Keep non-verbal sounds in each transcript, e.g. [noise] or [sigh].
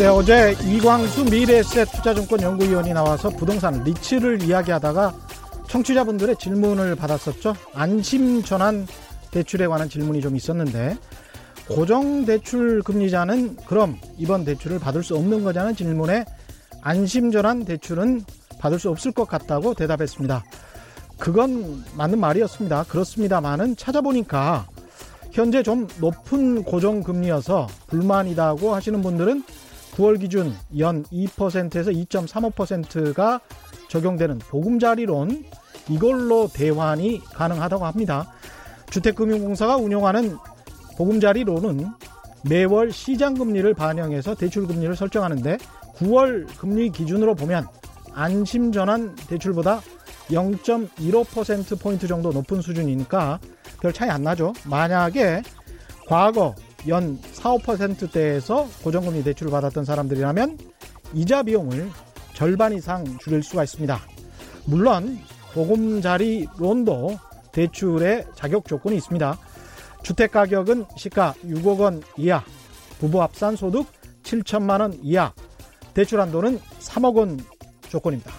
네, 어제 이광수 미래에셋 투자증권 연구위원이 나와서 부동산 리츠를 이야기하다가 청취자분들의 질문을 받았었죠. 안심 전환 대출에 관한 질문이 좀 있었는데 고정 대출 금리자는 그럼 이번 대출을 받을 수 없는 거냐는 질문에 안심 전환 대출은 받을 수 없을 것 같다고 대답했습니다. 그건 맞는 말이었습니다. 그렇습니다만은 찾아보니까 현재 좀 높은 고정 금리여서 불만이다고 하시는 분들은 9월 기준 연 2%에서 2.35%가 적용되는 보금자리론 이걸로 대환이 가능하다고 합니다. 주택금융공사가 운영하는 보금자리론은 매월 시장금리를 반영해서 대출금리를 설정하는데 9월 금리 기준으로 보면 안심전환 대출보다 0.15%포인트 정도 높은 수준이니까 별 차이 안 나죠. 만약에 과거 연 4, 5%대에서 고정금리 대출을 받았던 사람들이라면 이자 비용을 절반 이상 줄일 수가 있습니다. 물론 보금자리론도 대출의 자격 조건이 있습니다. 주택 가격은 시가 6억 원 이하, 부부 합산 소득 7천만 원 이하, 대출 한도는 3억 원 조건입니다.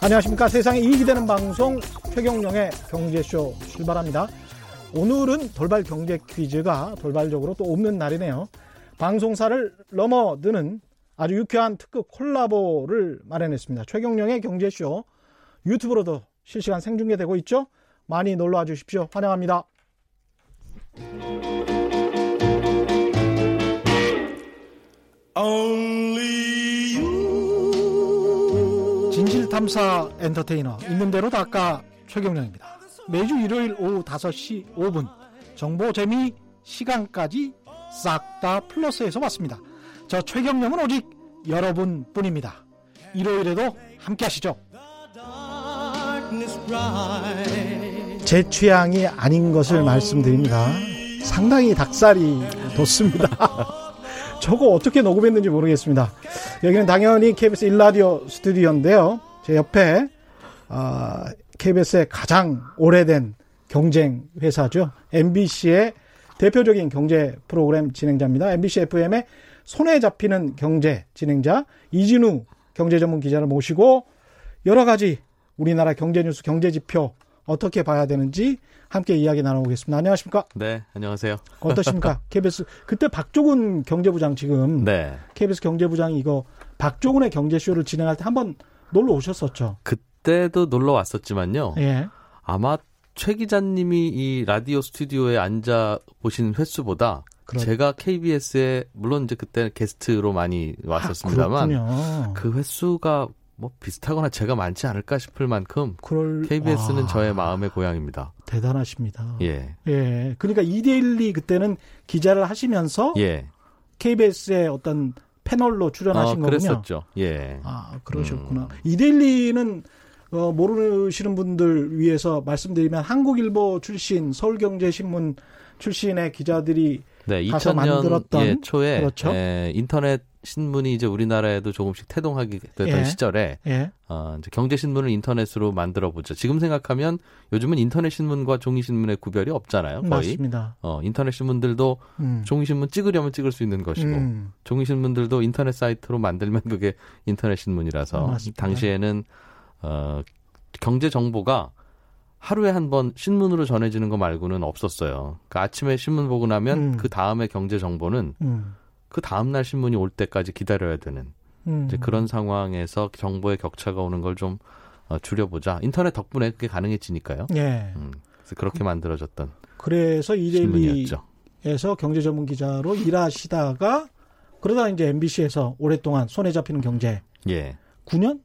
안녕하십니까. 세상에 이익이 되는 방송 최경령의 경제쇼 출발합니다. 오늘은 돌발 경제 퀴즈가 돌발적으로 또 없는 날이네요. 방송사를 넘어드는 아주 유쾌한 특급 콜라보를 마련했습니다. 최경령의 경제쇼 유튜브로도 실시간 생중계되고 있죠. 많이 놀러와 주십시오. 환영합니다. 진실탐사 엔터테이너 있는 대로 닦아 최경령입니다. 매주 일요일 오후 5시 5분 정보 재미 시간까지 싹 다 플러스해서 왔습니다. 저 최경령은 오직 여러분뿐입니다. 일요일에도 함께 하시죠. 제 취향이 아닌 것을 말씀드립니다. 상당히 닭살이 돋습니다. [laughs] 저거 어떻게 녹음했는지 모르겠습니다. 여기는 당연히 KBS 일라디오 스튜디오인데요. 제 옆에 어, KBS의 가장 오래된 경쟁 회사죠. MBC의 대표적인 경제 프로그램 진행자입니다. MBC FM의 손에 잡히는 경제 진행자 이진우 경제 전문 기자를 모시고 여러 가지 우리나라 경제 뉴스, 경제 지표 어떻게 봐야 되는지 함께 이야기 나눠보겠습니다. 안녕하십니까? 네, 안녕하세요. 어떠십니까? [laughs] KBS 그때 박조근 경제부장 지금 네. KBS 경제부장이 이거 박조근의 경제쇼를 진행할 때 한번 놀러 오셨었죠. 그때도 놀러 왔었지만요. 예. 아마 최 기자님이 이 라디오 스튜디오에 앉아 보신 횟수보다 그렇... 제가 KBS에 물론 이제 그때 게스트로 많이 왔었습니다만 아, 그 횟수가 뭐 비슷하거나 제가 많지 않을까 싶을 만큼 그럴... KBS는 와... 저의 마음의 고향입니다. 대단하십니다. 예. 예. 그러니까 이데일리 그때는 기자를 하시면서 예. KBS의 어떤 패널로 출연하신 어, 거군요. 그랬었죠. 예. 아, 그러셨구나. 음. 이데일리는 어, 모르시는 분들 위해서 말씀드리면 한국일보 출신, 서울경제신문 출신의 기자들이 네, 2000년 만들었던 예, 초에 그렇죠? 예, 인터넷 신문이 이제 우리나라에도 조금씩 태동하게 됐던 예. 시절에 예. 어, 이제 경제 신문을 인터넷으로 만들어 보죠. 지금 생각하면 요즘은 인터넷 신문과 종이 신문의 구별이 없잖아요. 거의. 맞습니다. 어, 인터넷 신문들도 음. 종이 신문 찍으려면 찍을 수 있는 것이고 음. 종이 신문들도 인터넷 사이트로 만들면 그게 인터넷 신문이라서 음, 당시에는 어, 경제 정보가 하루에 한 번 신문으로 전해지는 거 말고는 없었어요. 그 아침에 신문 보고 나면 음. 그 다음에 경제 정보는 음. 그 다음 날 신문이 올 때까지 기다려야 되는 음. 이제 그런 상황에서 정보의 격차가 오는 걸좀 어, 줄여보자. 인터넷 덕분에 그게 가능해지니까요. 예. 음, 그래서 그렇게 만들어졌던. 그래서 이데일리에서 경제 전문 기자로 일하시다가 그러다 이제 MBC에서 오랫동안 손에 잡히는 경제. 예. 9년?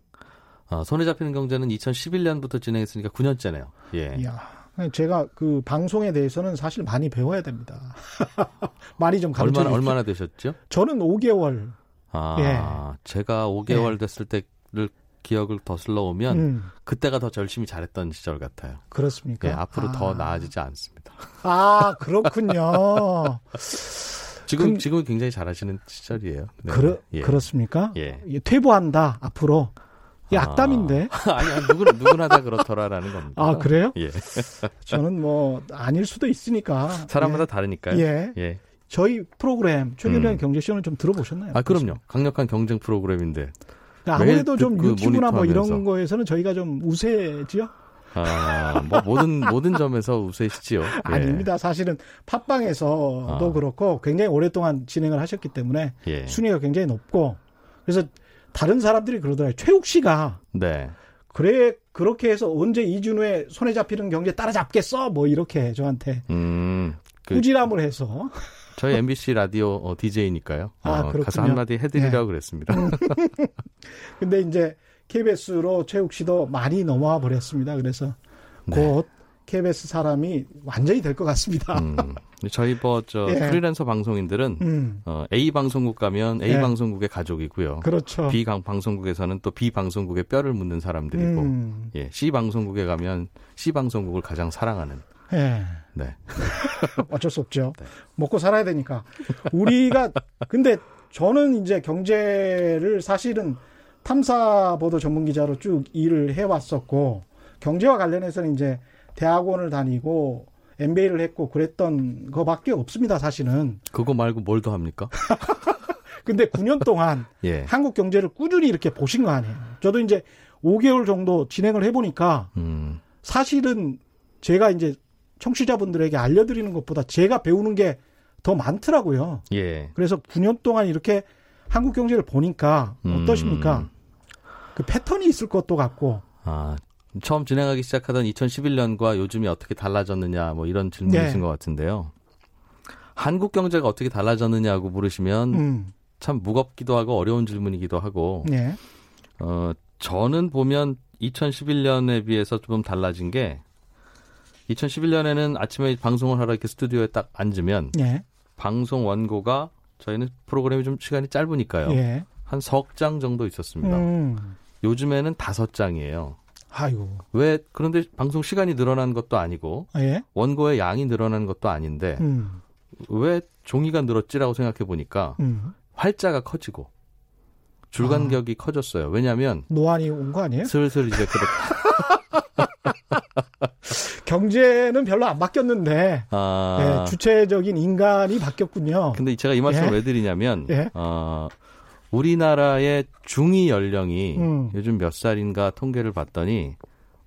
어, 손에 잡히는 경제는 2011년부터 진행했으니까 9년째네요. 예. 이야. 제가 그 방송에 대해서는 사실 많이 배워야 됩니다. [laughs] 많이 좀 가르쳐 얼마나 얼마나 [laughs] 되셨죠? 저는 5개월. 아, 예. 제가 5개월 예. 됐을 때를 기억을 더슬러 오면 음. 그때가 더 열심히 잘했던 시절 같아요. 그렇습니까? 예, 앞으로 아. 더 나아지지 않습니다. 아, 그렇군요. [laughs] 지금 그, 지금 굉장히 잘하시는 시절이에요. 네. 그러, 예. 그렇습니까? 예. 퇴보한다 앞으로. 이 아, [laughs] 악담인데. 아니, 누구나, 누구나 다 그렇더라라는 겁니다. 아, 그래요? 예. [laughs] 저는 뭐, 아닐 수도 있으니까. 사람마다 예. 다르니까요. 예. 예. 저희 프로그램, 최근에 음. 경제쇼는 좀 들어보셨나요? 아, 그럼요. 강력한 경쟁 프로그램인데. 아무래도 좀 유튜브나 뭐 이런 거에서는 저희가 좀 우세지요? 아, 뭐 모든 모든 점에서 우세시지요. [laughs] 예. 아닙니다. 사실은 팟빵에서도 아. 그렇고 굉장히 오랫동안 진행을 하셨기 때문에 예. 순위가 굉장히 높고 그래서 다른 사람들이 그러더라고요. 최욱 씨가 네. 그래 그렇게 해서 언제 이준우의 손에 잡히는 경제 따라잡겠어? 뭐 이렇게 저한테 음, 그, 꾸지람을 해서 저희 MBC 라디오 어, DJ니까요. 아, 어, 가서 한마디 해드리라고 네. 그랬습니다. [laughs] 근데 이제 KBS로 최욱 씨도 많이 넘어와 버렸습니다. 그래서 네. 곧 KBS 사람이 완전히 될 것 같습니다. 음, 저희 뭐저 예. 프리랜서 방송인들은 음. 어, A 방송국 가면 A 예. 방송국의 가족이고요. 그렇죠. B 방송국에서는 또 B 방송국의 뼈를 묻는 사람들이고, 음. 예, C 방송국에 가면 C 방송국을 가장 사랑하는. 예. 네. [laughs] 어쩔 수 없죠. 네. 먹고 살아야 되니까. 우리가 근데 저는 이제 경제를 사실은 탐사보도 전문 기자로 쭉 일을 해왔었고 경제와 관련해서는 이제 대학원을 다니고 MBA를 했고 그랬던 거밖에 없습니다, 사실은. 그거 말고 뭘 더 합니까? [laughs] 근데 9년 동안 [laughs] 예. 한국 경제를 꾸준히 이렇게 보신 거 아니에요. 저도 이제 5개월 정도 진행을 해보니까 음. 사실은 제가 이제 청취자분들에게 알려드리는 것보다 제가 배우는 게 더 많더라고요. 예. 그래서 9년 동안 이렇게 한국 경제를 보니까 어떠십니까? 음. 그 패턴이 있을 것도 같고. 아, 처음 진행하기 시작하던 2011년과 요즘이 어떻게 달라졌느냐 뭐 이런 질문이신 네. 것 같은데요. 한국 경제가 어떻게 달라졌느냐고 물으시면 음. 참 무겁기도 하고 어려운 질문이기도 하고. 네. 어, 저는 보면 2011년에 비해서 좀 달라진 게 2011년에는 아침에 방송을 하러 이렇게 스튜디오에 딱 앉으면 네. 방송 원고가 저희는 프로그램이 좀 시간이 짧으니까요. 예. 한석 장 정도 있었습니다. 음. 요즘에는 다섯 장이에요. 아이고. 왜 그런데 방송 시간이 늘어난 것도 아니고 아, 예? 원고의 양이 늘어난 것도 아닌데 음. 왜 종이가 늘었지라고 생각해 보니까 음. 활자가 커지고 줄간격이 아. 커졌어요. 왜냐하면 노안이 온 거 아니에요? 슬슬 이제 그렇게 [laughs] 경제는 별로 안 바뀌었는데 아. 네, 주체적인 인간이 바뀌었군요. 근데 제가 이 말씀을 예? 왜 드리냐면 예? 어, 우리나라의 중위 연령이 음. 요즘 몇 살인가 통계를 봤더니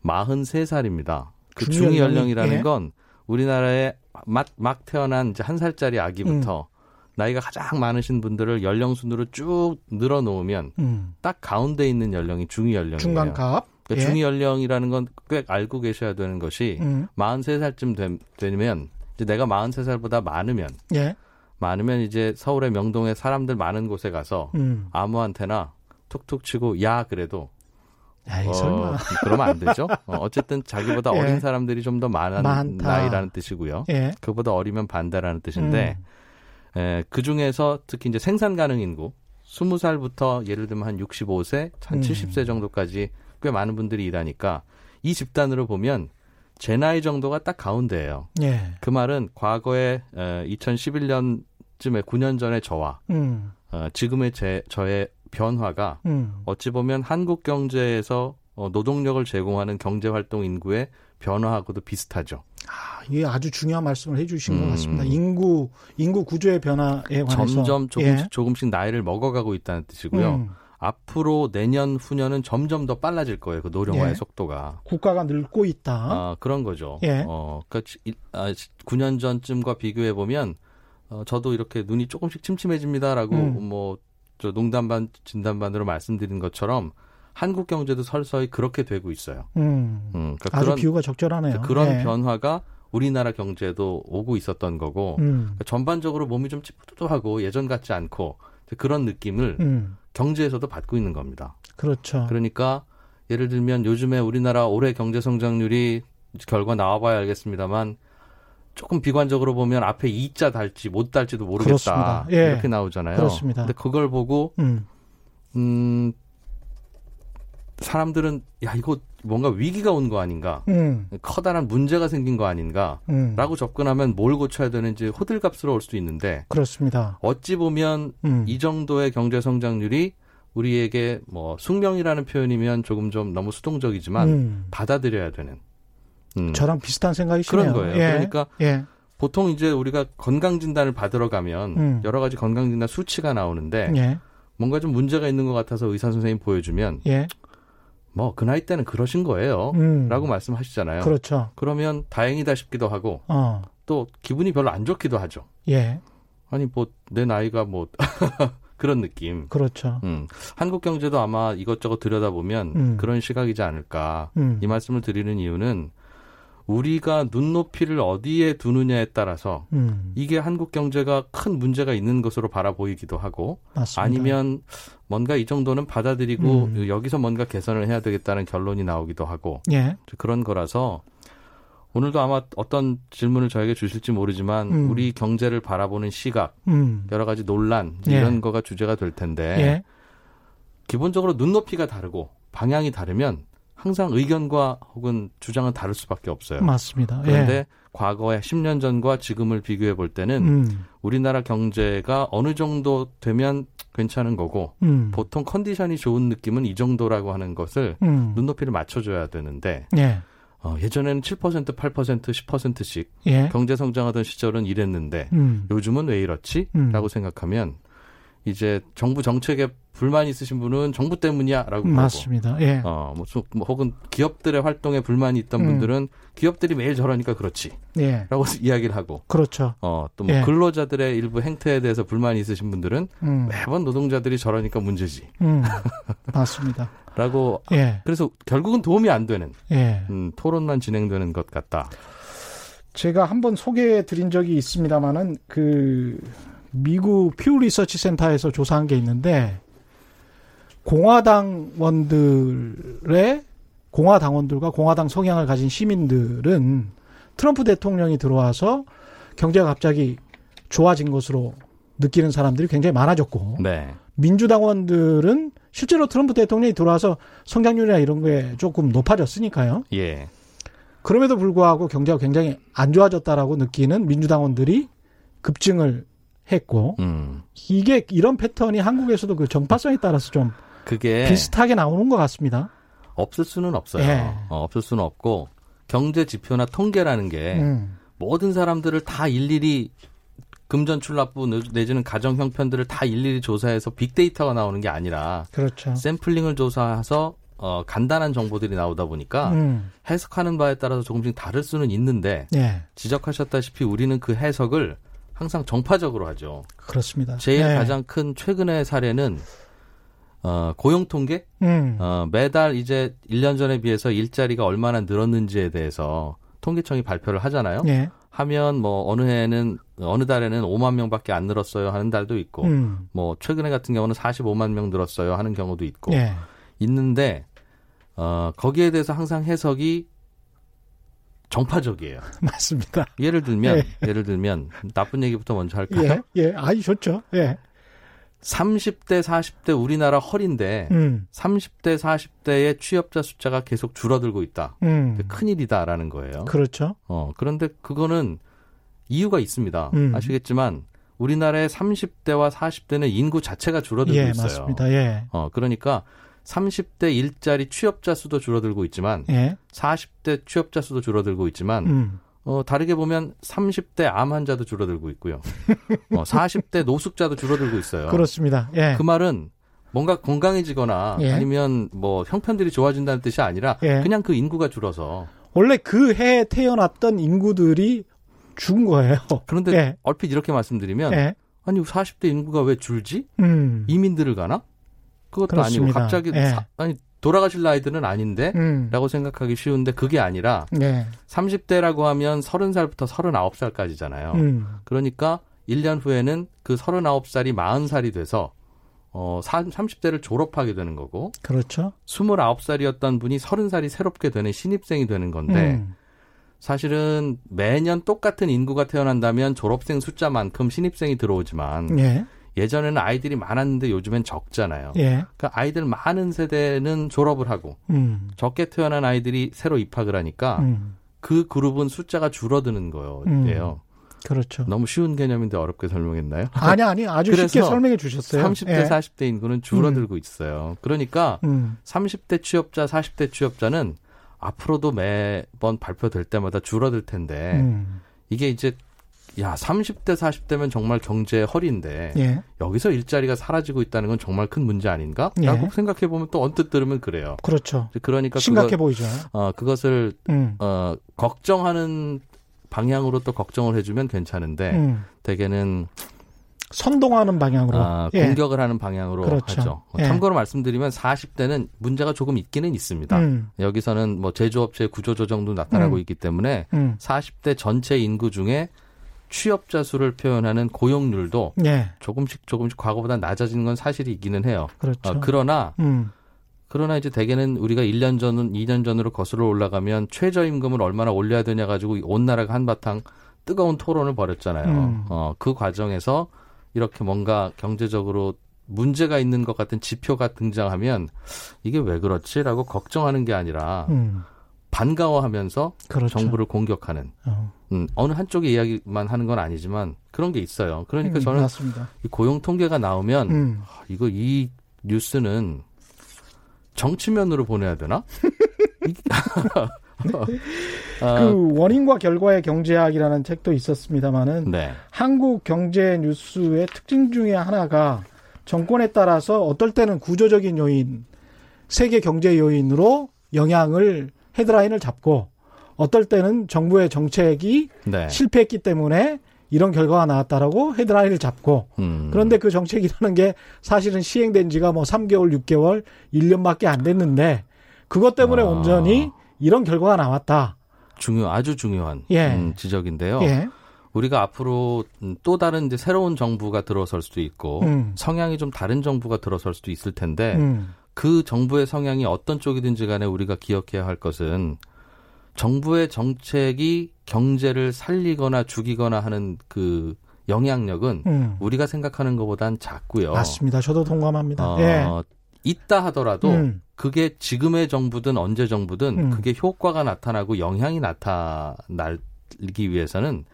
43살입니다. 그 중위 연령이라는 예? 건 우리나라에 막, 막 태어난 이제 한 살짜리 아기부터 음. 나이가 가장 많으신 분들을 연령 순으로 쭉 늘어 놓으면 음. 딱 가운데 있는 연령이 중위 연령이에요. 중간값. 그러니까 예? 중위 연령이라는 건 꽤 알고 계셔야 되는 것이 음. 43살쯤 되 면 이제 내가 43살보다 많으면 예? 많으면 이제 서울의 명동에 사람들 많은 곳에 가서 음. 아무한테나 툭툭 치고 야 그래도 야이, 어, 설마. 그러면 안 되죠. 어, 어쨌든 자기보다 [laughs] 예. 어린 사람들이 좀 더 많은 많다. 나이라는 뜻이고요. 예. 그보다 어리면 반대라는 뜻인데 음. 에, 그 중에서 특히 이제 생산 가능 인구 20살부터 예를 들면 한 65세, 한 음. 70세 정도까지 꽤 많은 분들이 일하니까 이 집단으로 보면 제 나이 정도가 딱 가운데예요. 예. 그 말은 과거에 에, 2011년 쯤에 9년 전에 저와 음. 어, 지금의 제 저의 변화가 음. 어찌 보면 한국 경제에서 어, 노동력을 제공하는 경제 활동 인구의 변화하고도 비슷하죠. 아, 이게 아주 중요한 말씀을 해주신 음. 것 같습니다. 인구 인구 구조의 변화에 관해서 점점 조금씩 예. 조금씩 나이를 먹어가고 있다는 뜻이고요. 음. 앞으로 내년 후년은 점점 더 빨라질 거예요. 그 노령화의 예. 속도가. 국가가 늙고 있다. 아, 그런 거죠. 예. 어, 그러니까 9년 전쯤과 비교해 보면 어, 저도 이렇게 눈이 조금씩 침침해집니다라고 음. 뭐저 농담 반 진담 반으로 말씀드린 것처럼 한국 경제도 서서히 그렇게 되고 있어요. 음. 음 그러니까 아주 그런, 비유가 적절하네요. 그런 네. 변화가 우리나라 경제도 오고 있었던 거고 음. 그러니까 전반적으로 몸이 좀 찌뿌두두하고 예전 같지 않고 그런 느낌을 음. 경제에서도 받고 있는 겁니다. 그렇죠. 그러니까 예를 들면 요즘에 우리나라 올해 경제 성장률이 결과 나와봐야 알겠습니다만 조금 비관적으로 보면 앞에 2자 달지 못 달지도 모르겠다. 예. 이렇게 나오잖아요. 그렇습니다. 근데 그걸 보고 음. 음 사람들은 야 이거 뭔가 위기가 온 거 아닌가, 음. 커다란 문제가 생긴 거 아닌가라고 음. 접근하면 뭘 고쳐야 되는지 호들갑스러울 수도 있는데 그렇습니다. 어찌 보면 음. 이 정도의 경제 성장률이 우리에게 뭐 숙명이라는 표현이면 조금 좀 너무 수동적이지만 음. 받아들여야 되는 음. 저랑 비슷한 생각이시네요. 그런 거예요. 예. 그러니까 예. 보통 이제 우리가 건강 진단을 받으러 가면 음. 여러 가지 건강 진단 수치가 나오는데 예. 뭔가 좀 문제가 있는 것 같아서 의사 선생님 보여주면 예. 뭐그 나이 때는 그러신 거예요. 음. 라고 말씀하시잖아요. 그렇죠. 그러면 다행이다 싶기도 하고 어. 또 기분이 별로 안 좋기도 하죠. 예. 아니 뭐 내 나이가 뭐 [laughs] 그런 느낌. 그렇죠. 음. 한국 경제도 아마 이것저것 들여다보면 음. 그런 시각이지 않을까. 음. 이 말씀을 드리는 이유는 우리가 눈높이를 어디에 두느냐에 따라서 음. 이게 한국 경제가 큰 문제가 있는 것으로 바라보이기도 하고 맞습니다. 아니면 뭔가 이 정도는 받아들이고 음. 여기서 뭔가 개선을 해야 되겠다는 결론이 나오기도 하고 예. 그런 거라서 오늘도 아마 어떤 질문을 저에게 주실지 모르지만 음. 우리 경제를 바라보는 시각 음. 여러 가지 논란 예. 이런 거가 주제가 될 텐데 예. 기본적으로 눈높이가 다르고 방향이 다르면 항상 의견과 혹은 주장은 다를 수밖에 없어요. 맞습니다. 그런데 예. 과거에 10년 전과 지금을 비교해 볼 때는 음. 우리나라 경제가 어느 정도 되면 괜찮은 거고 음. 보통 컨디션이 좋은 느낌은 이 정도라고 하는 것을 음. 눈높이를 맞춰줘야 되는데 예. 어, 예전에는 7% 8% 10%씩 예. 경제 성장하던 시절은 이랬는데 음. 요즘은 왜 이렇지? 음. 라고 생각하면 이제 정부 정책에 불만 있으신 분은 정부 때문이야라고 맞습니다. 예. 어, 뭐, 뭐 혹은 기업들의 활동에 불만이 있던 음. 분들은 기업들이 매일 저러니까 그렇지. 예. 라고 [laughs] 이야기를 하고. 그렇죠. 어, 또뭐 예. 근로자들의 일부 행태에 대해서 불만이 있으신 분들은 음. 매번 노동자들이 저러니까 문제지. 음. [laughs] 맞습니다. 라고 예. 그래서 결국은 도움이 안 되는 예. 음, 토론만 진행되는 것 같다. 제가 한번 소개해 드린 적이 있습니다만은 그 미국 퓨 리서치 센터에서 조사한 게 있는데 공화당원들의 공화당원들과 공화당 성향을 가진 시민들은 트럼프 대통령이 들어와서 경제가 갑자기 좋아진 것으로 느끼는 사람들이 굉장히 많아졌고 네. 민주당원들은 실제로 트럼프 대통령이 들어와서 성장률이나 이런 게 조금 높아졌으니까요. 예. 그럼에도 불구하고 경제가 굉장히 안 좋아졌다라고 느끼는 민주당원들이 급증을 했고 음. 이게 이런 패턴이 한국에서도 그 정파성에 따라서 좀 그게 비슷하게 나오는 것 같습니다. 없을 수는 없어요. 예. 어, 없을 수는 없고 경제 지표나 통계라는 게 음. 모든 사람들을 다 일일이 금전 출납부 내지는 가정 형편들을 다 일일이 조사해서 빅데이터가 나오는 게 아니라 그렇죠. 샘플링을 조사해서 어, 간단한 정보들이 나오다 보니까 음. 해석하는 바에 따라서 조금씩 다를 수는 있는데 예. 지적하셨다시피 우리는 그 해석을 항상 정파적으로 하죠. 그렇습니다. 제일 예. 가장 큰 최근의 사례는 어, 고용 통계? 음. 어, 매달 이제 1년 전에 비해서 일자리가 얼마나 늘었는지에 대해서 통계청이 발표를 하잖아요. 예. 하면 뭐 어느 해에는 어느 달에는 5만 명밖에 안 늘었어요 하는 달도 있고 음. 뭐 최근에 같은 경우는 45만 명 늘었어요 하는 경우도 있고 예. 있는데 어 거기에 대해서 항상 해석이 정파적이에요. [laughs] 맞습니다. 예를 들면 예. 예를 들면 나쁜 얘기부터 먼저 할까요? 예, 예. 아이 좋죠. 예. 30대, 40대 우리나라 허리인데 음. 30대, 40대의 취업자 숫자가 계속 줄어들고 있다. 음. 큰일이다라는 거예요. 그렇죠. 어, 그런데 그거는 이유가 있습니다. 음. 아시겠지만 우리나라의 30대와 40대는 인구 자체가 줄어들고 예, 있어요. 맞습니다. 예. 어, 그러니까 30대 일자리 취업자 수도 줄어들고 있지만 예. 40대 취업자 수도 줄어들고 있지만 음. 어, 다르게 보면 30대 암 환자도 줄어들고 있고요. 어, 40대 노숙자도 줄어들고 있어요. 그렇습니다. 예. 그 말은 뭔가 건강해지거나 예. 아니면 뭐 형편들이 좋아진다는 뜻이 아니라 예. 그냥 그 인구가 줄어서 원래 그 해에 태어났던 인구들이 죽은 거예요. 그런데 예. 얼핏 이렇게 말씀드리면 예. 아니 40대 인구가 왜 줄지? 음. 이민들을 가나? 그것도 그렇습니다. 아니고 갑자기 예. 사, 아니 돌아가실 나이들은 아닌데 음. 라고 생각하기 쉬운데 그게 아니라 네. 30대라고 하면 30살부터 39살까지잖아요. 음. 그러니까 1년 후에는 그 39살이 40살이 돼서 어 30대를 졸업하게 되는 거고 그렇죠. 29살이었던 분이 30살이 새롭게 되는 신입생이 되는 건데 음. 사실은 매년 똑같은 인구가 태어난다면 졸업생 숫자만큼 신입생이 들어오지만 예. 예전에는 아이들이 많았는데 요즘엔 적잖아요. 예. 그러니까 아이들 많은 세대는 졸업을 하고 음. 적게 태어난 아이들이 새로 입학을 하니까 음. 그 그룹은 숫자가 줄어드는 거예요. 음. 그렇죠. 너무 쉬운 개념인데 어렵게 설명했나요? 아니 아니 아주 쉽게 설명해 주셨어요. 30대 예. 40대 인구는 줄어들고 음. 있어요. 그러니까 음. 30대 취업자 40대 취업자는 앞으로도 매번 발표될 때마다 줄어들 텐데 음. 이게 이제 야 30대 40대면 정말 경제 허리인데 예. 여기서 일자리가 사라지고 있다는 건 정말 큰 문제 아닌가? 예. 라고 생각해 보면 또 언뜻 들으면 그래요. 그렇죠. 그러니까 심각해 그거, 보이죠. 어 그것을 음. 어 걱정하는 방향으로 또 걱정을 해 주면 괜찮은데 음. 대개는 선동하는 방향으로 아, 예. 공격을 하는 방향으로 그렇죠. 하죠. 예. 참고로 말씀드리면 40대는 문제가 조금 있기는 있습니다. 음. 여기서는 뭐 제조업체 구조조정도 나타나고 음. 있기 때문에 음. 40대 전체 인구 중에 취업자 수를 표현하는 고용률도 예. 조금씩 조금씩 과거보다 낮아지는 건 사실이기는 해요. 그렇죠. 어, 그러나 음. 그러나 이제 대개는 우리가 1년 전은 2년 전으로 거슬러 올라가면 최저임금을 얼마나 올려야 되냐 가지고 온 나라가 한바탕 뜨거운 토론을 벌였잖아요. 음. 어, 그 과정에서 이렇게 뭔가 경제적으로 문제가 있는 것 같은 지표가 등장하면 이게 왜 그렇지라고 걱정하는 게 아니라 음. 반가워하면서 그렇죠. 정부를 공격하는 어. 음, 어느 한쪽의 이야기만 하는 건 아니지만 그런 게 있어요. 그러니까 음, 저는 맞습니다. 이 고용 통계가 나오면 음. 아, 이거 이 뉴스는 정치면으로 보내야 되나? [laughs] 그 원인과 결과의 경제학이라는 책도 있었습니다만은 네. 한국 경제 뉴스의 특징 중에 하나가 정권에 따라서 어떨 때는 구조적인 요인, 세계 경제 요인으로 영향을 헤드라인을 잡고 어떨 때는 정부의 정책이 네. 실패했기 때문에 이런 결과가 나왔다라고 헤드라인을 잡고 음. 그런데 그 정책이라는 게 사실은 시행된 지가 뭐 3개월, 6개월, 1년밖에 안 됐는데 그것 때문에 아. 온전히 이런 결과가 나왔다. 중요 아주 중요한 예. 음, 지적인데요. 예. 우리가 앞으로 또 다른 이제 새로운 정부가 들어설 수도 있고 음. 성향이 좀 다른 정부가 들어설 수도 있을 텐데 음. 그 정부의 성향이 어떤 쪽이든지 간에 우리가 기억해야 할 것은 정부의 정책이 경제를 살리거나 죽이거나 하는 그 영향력은 음. 우리가 생각하는 것보단 작고요. 맞습니다. 저도 동감합니다. 어, 예. 있다 하더라도 음. 그게 지금의 정부든 언제 정부든 음. 그게 효과가 나타나고 영향이 나타나기 위해서는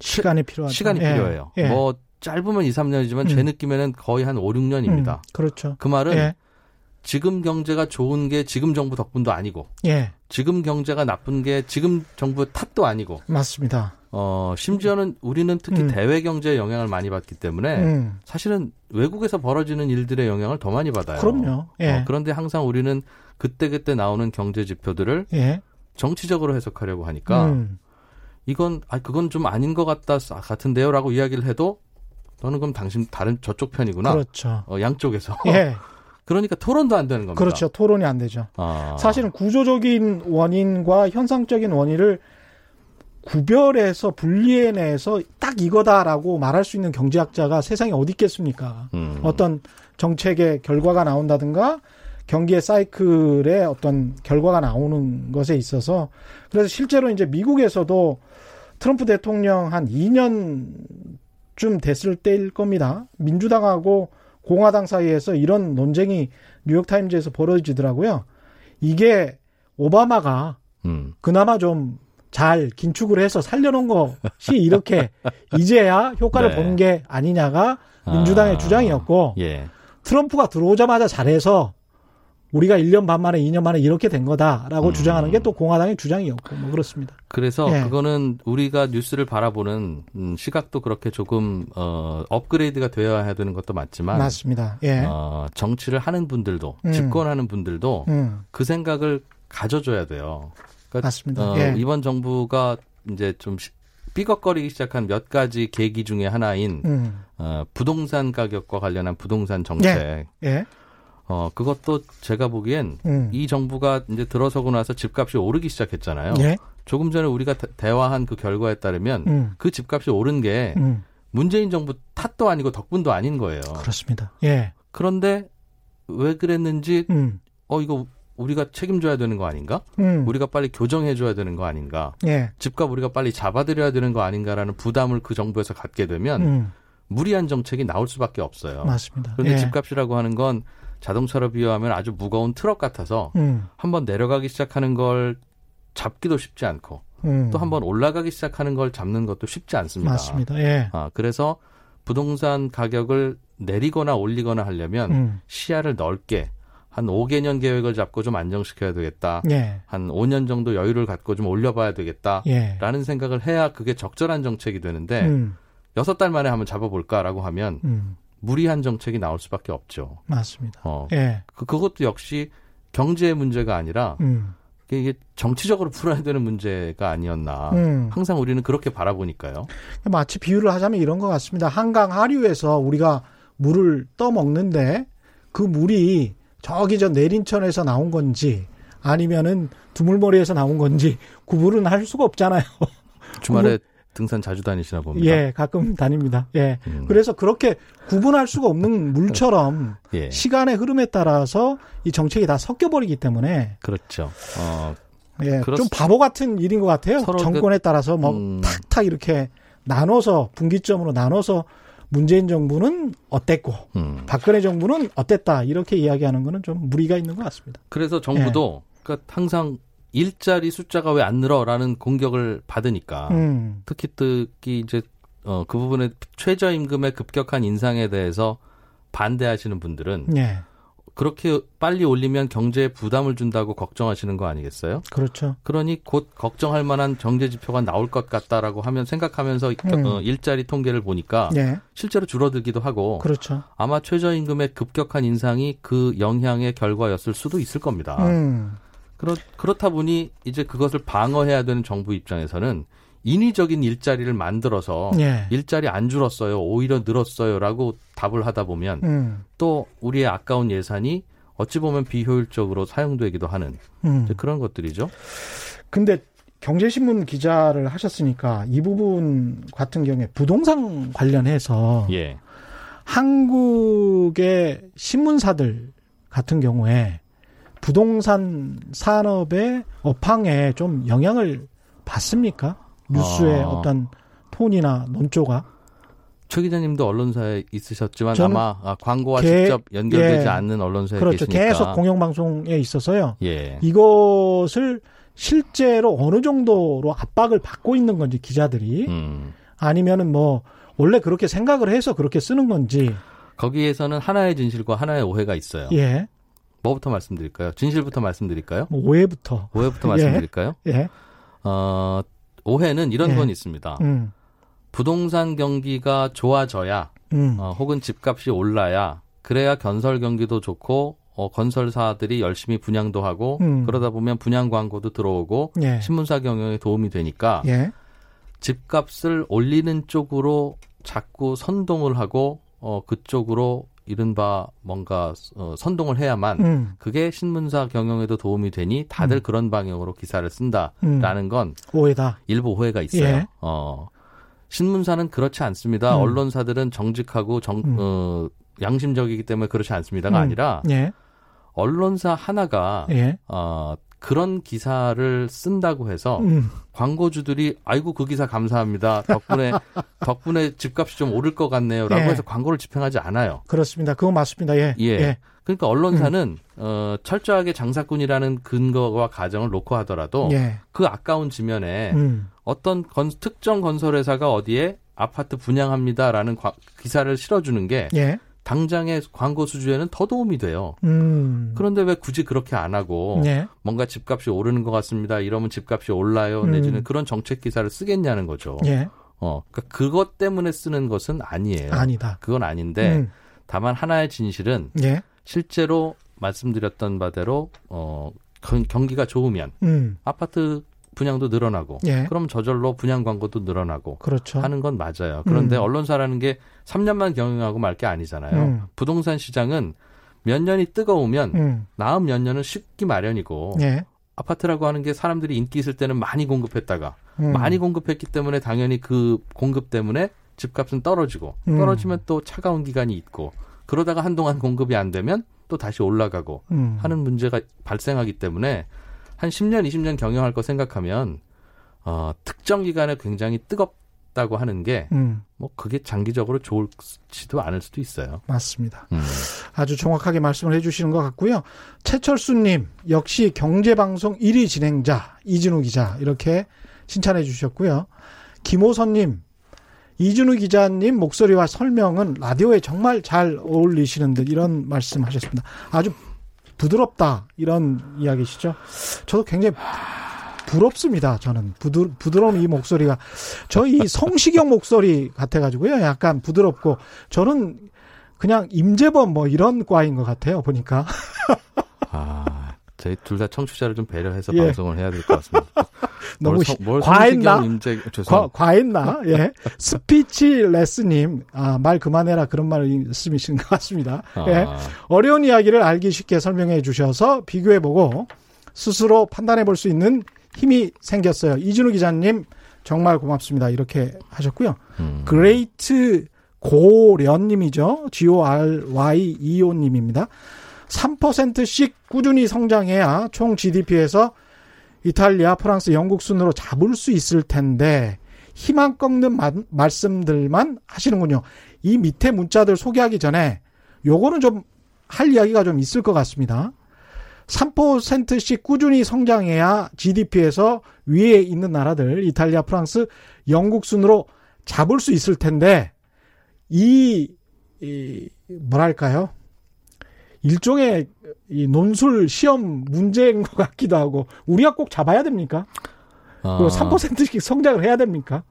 시간이 필요하죠. 시간이 예. 필요해요. 예. 뭐 짧으면 2, 3년이지만 제 음. 느낌에는 거의 한 5, 6년입니다. 음. 그렇죠. 그 말은 예. 지금 경제가 좋은 게 지금 정부 덕분도 아니고 예. 지금 경제가 나쁜 게 지금 정부 탓도 아니고 맞습니다. 어 심지어는 우리는 특히 음. 대외 경제에 영향을 많이 받기 때문에 음. 사실은 외국에서 벌어지는 일들의 영향을 더 많이 받아요. 그럼요. 예. 어, 그런데 항상 우리는 그때 그때 나오는 경제 지표들을 예. 정치적으로 해석하려고 하니까 음. 이건 아 그건 좀 아닌 것 같다 같은데요라고 이야기를 해도 너는 그럼 당신 다른 저쪽 편이구나. 그렇죠. 어, 양쪽에서. 예. [laughs] 그러니까 토론도 안 되는 겁니다. 그렇죠. 토론이 안 되죠. 아. 사실은 구조적인 원인과 현상적인 원인을 구별해서 분리해내서 딱 이거다라고 말할 수 있는 경제학자가 세상에 어디 있겠습니까? 음. 어떤 정책의 결과가 나온다든가 경기의 사이클의 어떤 결과가 나오는 것에 있어서 그래서 실제로 이제 미국에서도 트럼프 대통령 한 2년쯤 됐을 때일 겁니다. 민주당하고 공화당 사이에서 이런 논쟁이 뉴욕타임즈에서 벌어지더라고요. 이게 오바마가 음. 그나마 좀 잘 긴축을 해서 살려놓은 것이 이렇게 [laughs] 이제야 효과를 네. 보는 게 아니냐가 민주당의 아, 주장이었고 예. 트럼프가 들어오자마자 잘해서 우리가 1년 반 만에 2년 만에 이렇게 된 거다라고 음. 주장하는 게 또 공화당의 주장이었고 뭐 그렇습니다. 그래서 예. 그거는 우리가 뉴스를 바라보는 음, 시각도 그렇게 조금 어 업그레이드가 되어야 되는 것도 맞지만 맞습니다. 예. 어 정치를 하는 분들도 음. 집권하는 분들도 음. 그 생각을 가져줘야 돼요. 그러니까 맞습니다. 어, 예. 이번 정부가 이제 좀 삐걱거리기 시작한 몇 가지 계기 중에 하나인 음. 어, 부동산 가격과 관련한 부동산 정책. 예. 예. 어, 그것도 제가 보기엔 음. 이 정부가 이제 들어서고 나서 집값이 오르기 시작했잖아요. 예? 조금 전에 우리가 대화한 그 결과에 따르면 음. 그 집값이 오른 게 음. 문재인 정부 탓도 아니고 덕분도 아닌 거예요. 그렇습니다. 예. 그런데 왜 그랬는지 음. 어 이거 우리가 책임져야 되는 거 아닌가? 음. 우리가 빨리 교정해 줘야 되는 거 아닌가? 예. 집값 우리가 빨리 잡아드려야 되는 거 아닌가라는 부담을 그 정부에서 갖게 되면 음. 무리한 정책이 나올 수밖에 없어요. 맞습니다. 그런데 예. 집값이라고 하는 건 자동차로 비유하면 아주 무거운 트럭 같아서 음. 한번 내려가기 시작하는 걸 잡기도 쉽지 않고 음. 또 한번 올라가기 시작하는 걸 잡는 것도 쉽지 않습니다. 맞습니다. 예. 아, 그래서 부동산 가격을 내리거나 올리거나 하려면 음. 시야를 넓게 한 5개년 계획을 잡고 좀 안정시켜야 되겠다. 예. 한 5년 정도 여유를 갖고 좀 올려봐야 되겠다. 예. 라는 생각을 해야 그게 적절한 정책이 되는데 음. 6달 만에 한번 잡아볼까라고 하면 음. 무리한 정책이 나올 수밖에 없죠. 맞습니다. 어. 예. 그, 그것도 역시 경제의 문제가 아니라 음. 이게 정치적으로 풀어야 되는 문제가 아니었나. 음. 항상 우리는 그렇게 바라보니까요. 마치 비유를 하자면 이런 것 같습니다. 한강 하류에서 우리가 물을 떠먹는데 그 물이 저기 저 내린천에서 나온 건지 아니면은 두물머리에서 나온 건지 구분은 할 수가 없잖아요. 주말에 구분... 등산 자주 다니시나 봅니다. 예, 가끔 다닙니다. 예. 음. 그래서 그렇게 구분할 수가 없는 물처럼 예. 시간의 흐름에 따라서 이 정책이 다 섞여 버리기 때문에 그렇죠. 어, 예, 그렇... 좀 바보 같은 일인 것 같아요. 정권에 그... 따라서 뭐 음... 탁탁 이렇게 나눠서 분기점으로 나눠서 문재인 정부는 어땠고 음. 박근혜 정부는 어땠다 이렇게 이야기하는 거는 좀 무리가 있는 것 같습니다. 그래서 정부도 예. 그러니까 항상 일자리 숫자가 왜 안 늘어라는 공격을 받으니까 음. 특히 특히 이제 어, 그 부분에 최저임금의 급격한 인상에 대해서 반대하시는 분들은 예. 그렇게 빨리 올리면 경제에 부담을 준다고 걱정하시는 거 아니겠어요? 그렇죠. 그러니 곧 걱정할 만한 경제 지표가 나올 것 같다라고 하면 생각하면서 음. 어, 일자리 통계를 보니까 네. 실제로 줄어들기도 하고 그렇죠. 아마 최저임금의 급격한 인상이 그 영향의 결과였을 수도 있을 겁니다. 음. 그렇, 그렇다 보니 이제 그것을 방어해야 되는 정부 입장에서는 인위적인 일자리를 만들어서 예. 일자리 안 줄었어요. 오히려 늘었어요라고 답을 하다 보면 음. 또 우리의 아까운 예산이 어찌 보면 비효율적으로 사용되기도 하는 음. 그런 것들이죠. 근데 경제신문 기자를 하셨으니까 이 부분 같은 경우에 부동산 관련해서 예. 한국의 신문사들 같은 경우에 부동산 산업의 업황에 좀 영향을 받습니까? 뉴스의 아. 어떤 톤이나 논조가 최 기자님도 언론사에 있으셨지만 아마 아, 광고와 개, 직접 연결되지 예, 않는 언론사에 그렇죠. 계시니까 계속 공영방송에 있어서요. 예. 이것을 실제로 어느 정도로 압박을 받고 있는 건지 기자들이 음. 아니면은 뭐 원래 그렇게 생각을 해서 그렇게 쓰는 건지 거기에서는 하나의 진실과 하나의 오해가 있어요. 예. 뭐부터 말씀드릴까요? 진실부터 말씀드릴까요? 뭐 오해부터. 오해부터 [laughs] 말씀드릴까요? 예. 예. 어, 오해는 이런 예. 건 있습니다. 음. 부동산 경기가 좋아져야 음. 어, 혹은 집값이 올라야 그래야 건설 경기도 좋고 어, 건설사들이 열심히 분양도 하고 음. 그러다 보면 분양 광고도 들어오고 예. 신문사 경영에 도움이 되니까 예. 집값을 올리는 쪽으로 자꾸 선동을 하고 어, 그쪽으로 이른바 뭔가 어, 선동을 해야만 음. 그게 신문사 경영에도 도움이 되니 다들 음. 그런 방향으로 기사를 쓴다라는 음. 건 오해다. 일부 오해가 있어요. 예. 어, 신문사는 그렇지 않습니다. 음. 언론사들은 정직하고 정, 음. 어, 양심적이기 때문에 그렇지 않습니다가 음. 아니라 예. 언론사 하나가 예. 어, 그런 기사를 쓴다고 해서 음. 광고주들이 아이고 그 기사 감사합니다. 덕분에 [laughs] 덕분에 집값이 좀 오를 것 같네요라고 예. 해서 광고를 집행하지 않아요. 그렇습니다. 그거 맞습니다. 예. 예. 예. 그러니까 언론사는 음. 어 철저하게 장사꾼이라는 근거와 가정을 놓고 하더라도 예. 그 아까운 지면에 음. 어떤 건, 특정 건설회사가 어디에 아파트 분양합니다라는 과, 기사를 실어주는 게 예. 당장의 광고 수주에는 더 도움이 돼요. 음. 그런데 왜 굳이 그렇게 안 하고 네. 뭔가 집값이 오르는 것 같습니다. 이러면 집값이 올라요. 음. 내지는 그런 정책 기사를 쓰겠냐는 거죠. 네. 어, 그러니까 그것 때문에 쓰는 것은 아니에요. 아니다. 그건 아닌데 음. 다만 하나의 진실은 네. 실제로 말씀드렸던 바대로 어 경기가 좋으면 음. 아파트 분양도 늘어나고 예. 그럼 저절로 분양 광고도 늘어나고 그렇죠. 하는 건 맞아요. 그런데 음. 언론사라는 게 3년만 경영하고 말 게 아니잖아요. 음. 부동산 시장은 몇 년이 뜨거우면 음. 다음 몇 년은 식기 마련이고 예. 아파트라고 하는 게 사람들이 인기 있을 때는 많이 공급했다가 음. 많이 공급했기 때문에 당연히 그 공급 때문에 집값은 떨어지고 음. 떨어지면 또 차가운 기간이 있고 그러다가 한동안 공급이 안 되면 또 다시 올라가고 음. 하는 문제가 발생하기 때문에 한 10년, 20년 경영할 거 생각하면 어, 특정 기간에 굉장히 뜨겁 있다고 하는 게뭐 음. 그게 장기적으로 좋지도 않을 수도 있어요. 맞습니다. 음. 아주 정확하게 말씀을 해주시는 것 같고요. 최철수님 역시 경제방송 1위 진행자 이진우 기자 이렇게 칭찬해 주셨고요. 김호선님 이준우 기자님 목소리와 설명은 라디오에 정말 잘 어울리시는 듯 이런 말씀하셨습니다. 아주 부드럽다 이런 이야기시죠. 저도 굉장히 부럽습니다. 저는 부드, 부드러운 이 목소리가 저희 성시경 목소리 같아가지고요. 약간 부드럽고 저는 그냥 임재범 뭐 이런 과인 것 같아요. 보니까. 아 저희 둘 다 청취자를 좀 배려해서 예. 방송을 해야 될 것 같습니다. 너무 뭘, 뭘 과했나? 임재, 과, 과했나? 예. speechless님, 아, 말 그만해라 그런 말씀이신 것 같습니다. 아. 예. 어려운 이야기를 알기 쉽게 설명해 주셔서 비교해보고 스스로 판단해 볼 수 있는 힘이 생겼어요. 이준우 기자님 정말 고맙습니다. 이렇게 하셨고요. 음. great 고려님이죠. G-O-R-Y-E-O님입니다. 3%씩 꾸준히 성장해야 총 GDP에서 이탈리아, 프랑스, 영국 순으로 잡을 수 있을 텐데 희망 꺾는 마, 말씀들만 하시는군요. 이 밑에 문자들 소개하기 전에 요거는 좀 할 이야기가 좀 있을 것 같습니다. 3%씩 꾸준히 성장해야 GDP에서 위에 있는 나라들 이탈리아, 프랑스, 영국 순으로 잡을 수 있을 텐데 이, 이 뭐랄까요? 일종의 이 논술 시험 문제인 것 같기도 하고 우리가 꼭 잡아야 됩니까? 아. 3%씩 성장을 해야 됩니까?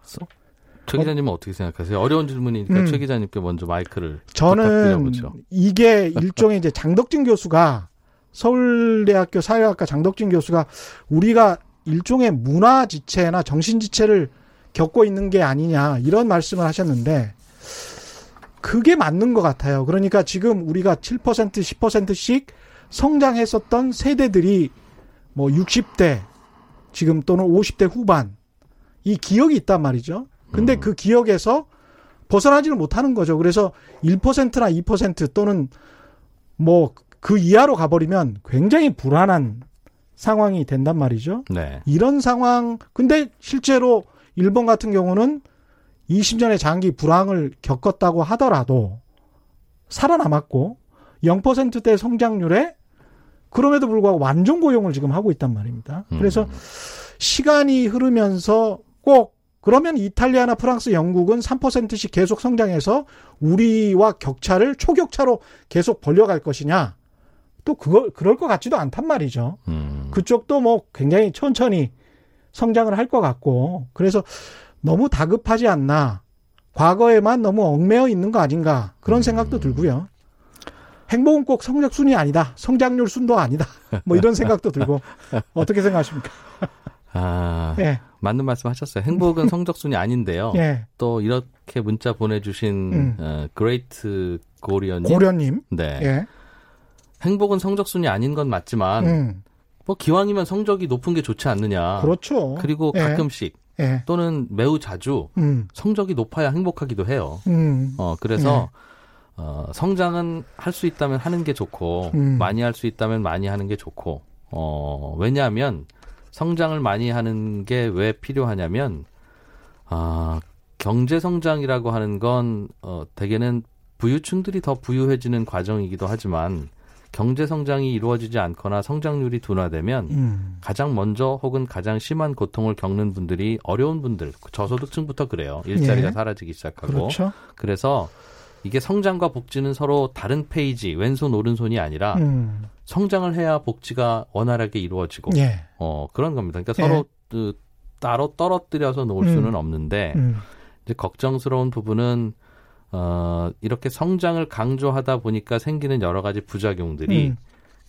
최 기자님은 어? 떻게 생각하세요? 어려운 질문이니까 음. 최 기자님께 먼저 마이크를 저는 이게 일종의 이제 장덕진 교수가 서울대학교 사회학과 장덕진 교수가 우리가 일종의 문화 지체나 정신 지체를 겪고 있는 게 아니냐 이런 말씀을 하셨는데 그게 맞는 것 같아요. 그러니까 지금 우리가 7% 10%씩 성장했었던 세대들이 뭐 60대 지금 또는 50대 후반 이 기억이 있단 말이죠. 근데 음. 그 기억에서 벗어나지를 못하는 거죠. 그래서 1%나 2% 또는 뭐 그 이하로 가버리면 굉장히 불안한 상황이 된단 말이죠. 네. 이런 상황, 근데 실제로 일본 같은 경우는 20년의 장기 불황을 겪었다고 하더라도 살아남았고 0%대 성장률에 그럼에도 불구하고 완전 고용을 지금 하고 있단 말입니다. 그래서 음. 시간이 흐르면서 꼭 그러면 이탈리아나 프랑스, 영국은 3%씩 계속 성장해서 우리와 격차를 초격차로 계속 벌려갈 것이냐? 또 그걸 그럴 것 같지도 않단 말이죠. 음. 그쪽도 뭐 굉장히 천천히 성장을 할 것 같고 그래서 너무 다급하지 않나. 과거에만 너무 얽매여 있는 거 아닌가. 그런 음. 생각도 들고요. 행복은 꼭 성적 순이 아니다. 성장률 순도 아니다. 뭐 이런 생각도 들고. [laughs] 어떻게 생각하십니까? 아, 예. 맞는 말씀 하셨어요. 행복은 성적 순이 아닌데요. 예. 또 이렇게 문자 보내주신 음. 어, great 고리언님. 고려님. 네. 예. 행복은 성적 순이 아닌 건 맞지만 음. 뭐 기왕이면 성적이 높은 게 좋지 않느냐. 그렇죠. 그리고 예. 가끔씩 예. 또는 매우 자주 음. 성적이 높아야 행복하기도 해요. 음. 어 그래서 예. 어, 성장은 할 수 있다면 하는 게 좋고 음. 많이 할 수 있다면 많이 하는 게 좋고 어 왜냐하면 성장을 많이 하는 게 왜 필요하냐면 아 경제 성장이라고 하는 건 어, 대개는 부유층들이 더 부유해지는 과정이기도 하지만 경제 성장이 이루어지지 않거나 성장률이 둔화되면 음. 가장 먼저 혹은 가장 심한 고통을 겪는 분들이 어려운 분들 저소득층부터 그래요 일자리가 예. 사라지기 시작하고 그렇죠. 그래서 이게 성장과 복지는 서로 다른 페이지 왼손 오른손이 아니라 음. 성장을 해야 복지가 원활하게 이루어지고 예. 어 그런 겁니다. 그러니까 예. 서로 그, 따로 떨어뜨려서 놓을 음. 수는 없는데 음. 이제 걱정스러운 부분은 어, 이렇게 성장을 강조하다 보니까 생기는 여러 가지 부작용들이 음.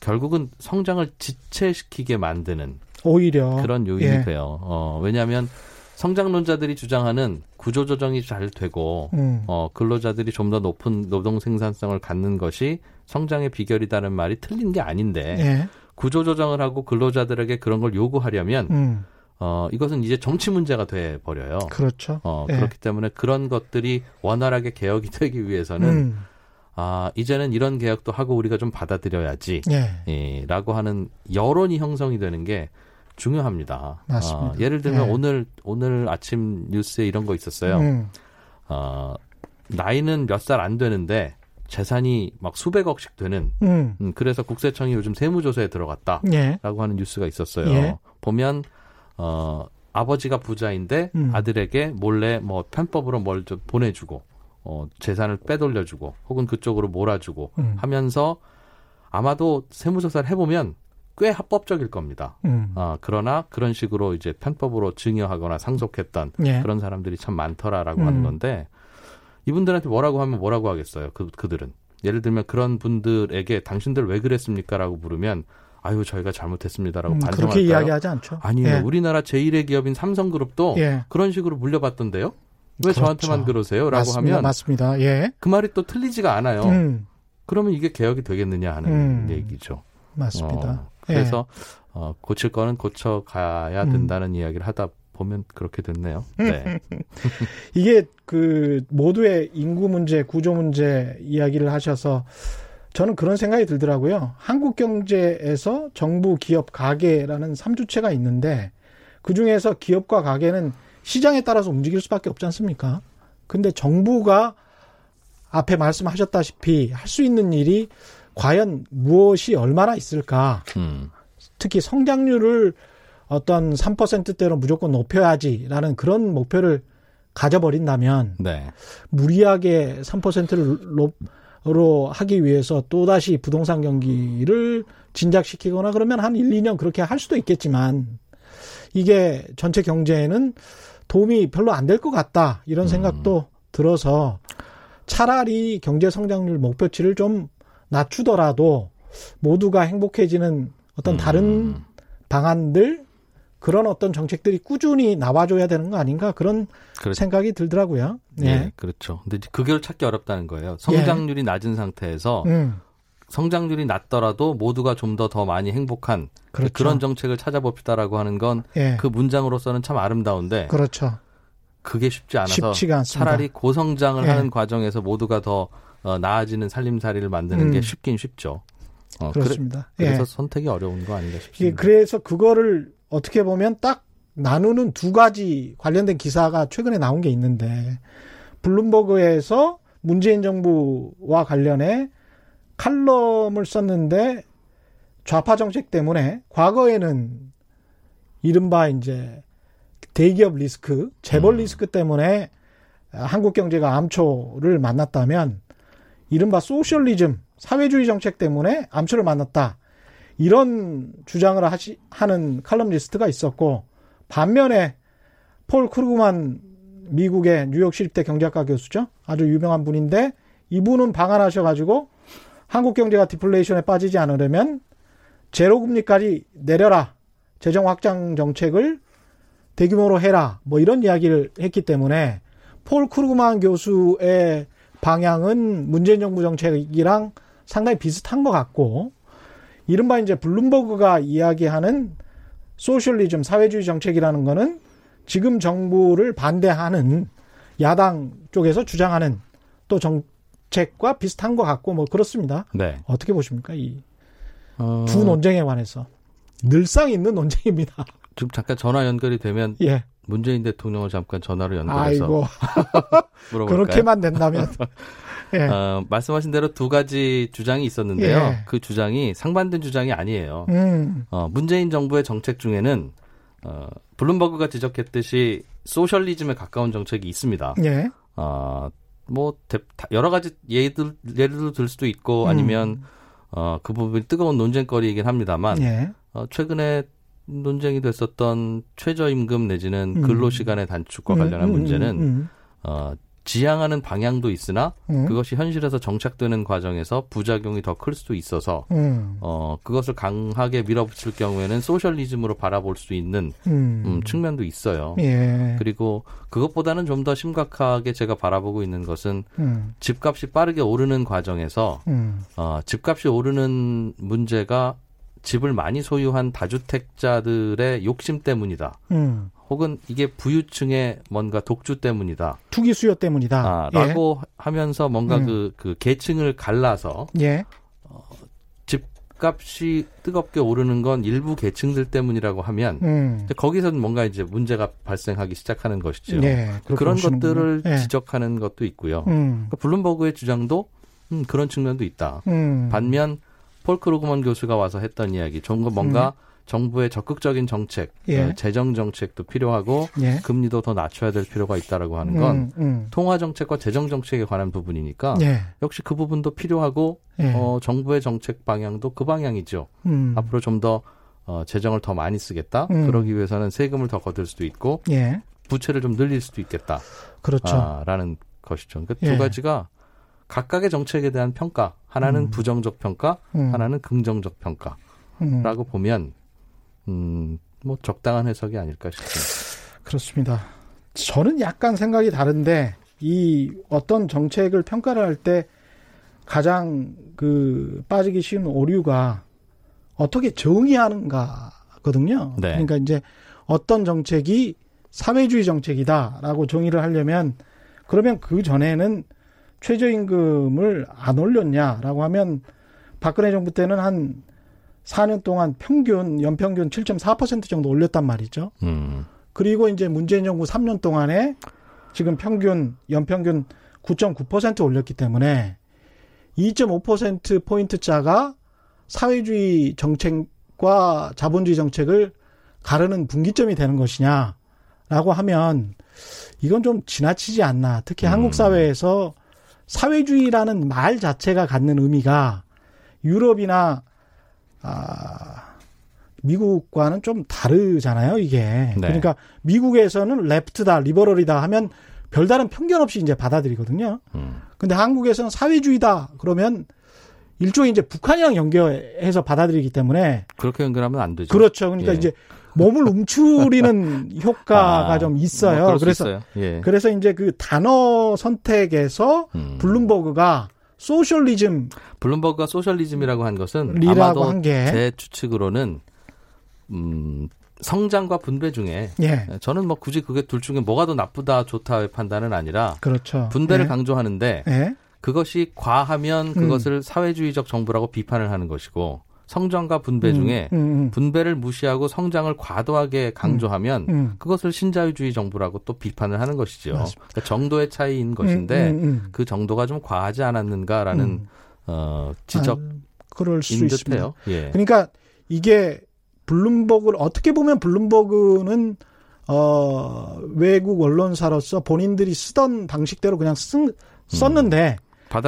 결국은 성장을 지체시키게 만드는 오히려 그런 요인이 예. 돼요. 어, 왜냐하면 성장론자들이 주장하는 구조조정이 잘 되고 음. 어, 근로자들이 좀 더 높은 노동 생산성을 갖는 것이 성장의 비결이다는 말이 틀린 게 아닌데 예. 구조조정을 하고 근로자들에게 그런 걸 요구하려면 음. 어, 이것은 이제 정치 문제가 돼 버려요. 그렇죠. 어, 예. 그렇기 때문에 그런 것들이 원활하게 개혁이 [laughs] 되기 위해서는 음. 아, 이제는 이런 개혁도 하고 우리가 좀 받아들여야지. 예. 예. 라고 하는 여론이 형성이 되는 게 중요합니다. 맞습니다. 어, 예를 들면 예. 오늘 오늘 아침 뉴스에 이런 거 있었어요. 음. 어, 나이는 몇 살 안 되는데 재산이 막 수백억씩 되는 음. 음, 그래서 국세청이 요즘 세무조사에 들어갔다라고 예. 하는 뉴스가 있었어요. 예. 보면 어 아버지가 부자인데 음. 아들에게 몰래 뭐 편법으로 뭘 좀 보내주고 어 재산을 빼돌려주고 혹은 그쪽으로 몰아주고 음. 하면서 아마도 세무조사를 해보면 꽤 합법적일 겁니다. 음. 어, 그러나 그런 식으로 이제 편법으로 증여하거나 상속했던 예. 그런 사람들이 참 많더라라고 음. 하는 건데 이분들한테 뭐라고 하면 뭐라고 하겠어요. 그 그들은 예를 들면 그런 분들에게 당신들 왜 그랬습니까라고 물으면 아유 저희가 잘못했습니다라고 음, 반성할까요? 그렇게 이야기하지 않죠. 아니요. 예. 우리나라 제1의 기업인 삼성그룹도 예. 그런 식으로 물려받던데요. 왜 그렇죠. 저한테만 그러세요? 라고 맞습니다. 하면 맞습니다. 예. 그 말이 또 틀리지가 않아요. 음. 그러면 이게 개혁이 되겠느냐 하는 음. 얘기죠. 맞습니다. 어, 그래서 예. 어, 고칠 거는 고쳐 가야 음. 된다는 음. 이야기를 하다 보면 그렇게 됐네요. 네. [laughs] 이게 그 모두의 인구 문제, 구조 문제 이야기를 하셔서 저는 그런 생각이 들더라고요. 한국 경제에서 정부, 기업, 가계라는 삼주체가 있는데 그 중에서 기업과 가계는 시장에 따라서 움직일 수밖에 없지 않습니까? 근데 정부가 앞에 말씀하셨다시피 할 수 있는 일이 과연 무엇이 얼마나 있을까? 음. 특히 성장률을 어떤 3%대로 무조건 높여야지라는 그런 목표를 가져버린다면 네. 무리하게 3%를 높으로 하기 위해서 또다시 부동산 경기를 진작시키거나 그러면 한 1, 2년 그렇게 할 수도 있겠지만 이게 전체 경제에는 도움이 별로 안 될 것 같다 이런 생각도 음. 들어서 차라리 경제 성장률 목표치를 좀 낮추더라도 모두가 행복해지는 어떤 다른 음. 방안들 그런 어떤 정책들이 꾸준히 나와줘야 되는 거 아닌가 그런 그렇... 생각이 들더라고요. 예. 네, 그렇죠. 근데 그걸 찾기 어렵다는 거예요. 성장률이 예. 낮은 상태에서 음. 성장률이 낮더라도 모두가 좀 더더 더 많이 행복한 그렇죠. 그런 정책을 찾아봅시다라고 하는 건그 예. 그 문장으로서는 참 아름다운데 그렇죠. 그게 쉽지 않아서 차라리 고성장을 예. 하는 과정에서 모두가 더 어, 나아지는 살림살이를 만드는 음. 게 쉽긴 쉽죠. 어, 그렇습니다. 그래, 서 예. 선택이 어려운 거 아닌가 싶습니다. 그래서 그거를 어떻게 보면 딱 나누는 두 가지 관련된 기사가 최근에 나온 게 있는데 블룸버그에서 문재인 정부와 관련해 칼럼을 썼는데 좌파 정책 때문에 과거에는 이른바 이제 대기업 리스크, 재벌 음. 리스크 때문에 한국 경제가 암초를 만났다면 이른바 소셜리즘, 사회주의 정책 때문에 암초를 만났다. 이런 주장을 하시, 하는 칼럼리스트가 있었고 반면에 폴 크루그만 미국의 뉴욕 시립대 경제학과 교수죠. 아주 유명한 분인데 이분은 방한하셔가지고 한국 경제가 디플레이션에 빠지지 않으려면 제로 금리까지 내려라. 재정 확장 정책을 대규모로 해라. 뭐 이런 이야기를 했기 때문에 폴 크루그만 교수의 방향은 문재인 정부 정책이랑 상당히 비슷한 것 같고 이른바 이제 블룸버그가 이야기하는 소셜리즘 사회주의 정책이라는 거는 지금 정부를 반대하는 야당 쪽에서 주장하는 또 정책과 비슷한 것 같고 뭐 그렇습니다. 네. 어떻게 보십니까 이두 어... 논쟁에 관해서 늘상 있는 논쟁입니다. 지금 잠깐 전화 연결이 되면 예. 문재인 대통령을 잠깐 전화로 연결해서 아이고 [laughs] 그렇게만 된다면 [laughs] 예. 어, 말씀하신 대로 두 가지 주장이 있었는데요. 예. 그 주장이 상반된 주장이 아니에요. 음. 어, 문재인 정부의 정책 중에는 어, 블룸버그가 지적했듯이 소셜리즘에 가까운 정책이 있습니다. 예. 어, 뭐 여러 가지 예들 예를 들 수도 있고 음. 아니면 어, 그 부분이 뜨거운 논쟁거리이긴 합니다만 예. 어, 최근에 논쟁이 됐었던 최저임금 내지는 음. 근로시간의 단축과 관련한 음, 음, 문제는 음, 어, 지향하는 방향도 있으나 음. 그것이 현실에서 정착되는 과정에서 부작용이 더 클 수도 있어서 음. 어 그것을 강하게 밀어붙일 경우에는 소셜리즘으로 바라볼 수 있는 음. 음 측면도 있어요. 예. 그리고 그것보다는 좀 더 심각하게 제가 바라보고 있는 것은 음. 집값이 빠르게 오르는 과정에서 음. 어 집값이 오르는 문제가 집을 많이 소유한 다주택자들의 욕심 때문이다. 음. 혹은 이게 부유층의 뭔가 독주 때문이다. 투기 수요 때문이다. 아, 라고 예. 하면서 뭔가 음. 그, 그 계층을 갈라서 예. 어, 집 집값이 뜨겁게 오르는 건 일부 계층들 때문이라고 하면 음. 거기서는 뭔가 이제 문제가 발생하기 시작하는 것이죠. 네, 그런 것들을 네. 지적하는 것도 있고요. 음. 그러니까 블룸버그의 주장도 음, 그런 측면도 있다. 음. 반면 폴 크루그먼 교수가 와서 했던 이야기, 좀 뭔가 음. 정부의 적극적인 정책, 예. 어, 재정 정책도 필요하고 예. 금리도 더 낮춰야 될 필요가 있다라고 하는 건 음, 음. 통화 정책과 재정 정책에 관한 부분이니까 예. 역시 그 부분도 필요하고 예. 어, 정부의 정책 방향도 그 방향이죠. 음. 앞으로 좀더 어, 재정을 더 많이 쓰겠다. 음. 그러기 위해서는 세금을 더 거둘 수도 있고 예. 부채를 좀 늘릴 수도 있겠다. 그렇죠. 아, 라는 것이죠. 그러니까 두 예. 가지가 각각의 정책에 대한 평가, 하나는 음. 부정적 평가, 하나는 긍정적 평가라고 보면 음, 뭐 적당한 해석이 아닐까 싶습니다. 그렇습니다. 저는 약간 생각이 다른데 이 어떤 정책을 평가를 할 때 가장 그 빠지기 쉬운 오류가 어떻게 정의하는가거든요. 네. 그러니까 이제 어떤 정책이 사회주의 정책이다라고 정의를 하려면 그러면 그 전에는 최저임금을 안 올렸냐라고 하면 박근혜 정부 때는 한 4년 동안 평균 연평균 7.4% 정도 올렸단 말이죠. 음. 그리고 이제 문재인 정부 3년 동안에 지금 평균 연평균 9.9% 올렸기 때문에 2.5% 포인트 차가 사회주의 정책과 자본주의 정책을 가르는 분기점이 되는 것이냐라고 하면 이건 좀 지나치지 않나. 특히 음. 한국 사회에서 사회주의라는 말 자체가 갖는 의미가 유럽이나 아, 미국과는 좀 다르잖아요, 이게. 네. 그러니까 미국에서는 left다, liberal이다 하면 별다른 편견 없이 이제 받아들이거든요. 음. 근데 한국에서는 사회주의다 그러면 일종의 이제 북한이랑 연결해서 받아들이기 때문에 그렇게 연결하면 안 되죠. 그렇죠. 그러니까 예. 이제 몸을 움츠리는 [laughs] 효과가 아, 좀 있어요. 뭐 그래서 있어요. 예. 그래서 이제 그 단어 선택에서 음. 블룸버그가 socialism 블룸버그가 socialism이라고 한 것은 아마도 한 제 추측으로는 음 성장과 분배 중에 예. 저는 뭐 굳이 그게 둘 중에 뭐가 더 나쁘다 좋다의 판단은 아니라 그렇죠. 분배를 예. 강조하는데 예. 그것이 과하면 음. 그것을 음. 사회주의적 정부라고 비판을 하는 것이고 성장과 분배 음, 중에 음, 음. 분배를 무시하고 성장을 과도하게 강조하면 음, 음. 그것을 신자유주의 정부라고 또 비판을 하는 것이죠. 그러니까 정도의 차이인 것인데 그 정도가 좀 과하지 않았는가라는 어, 지적. 아, 있습니다. 예. 그러니까 이게 블룸버그를 어떻게 보면 블룸버그는 어, 외국 언론사로서 본인들이 쓰던 방식대로 그냥 쓴, 썼는데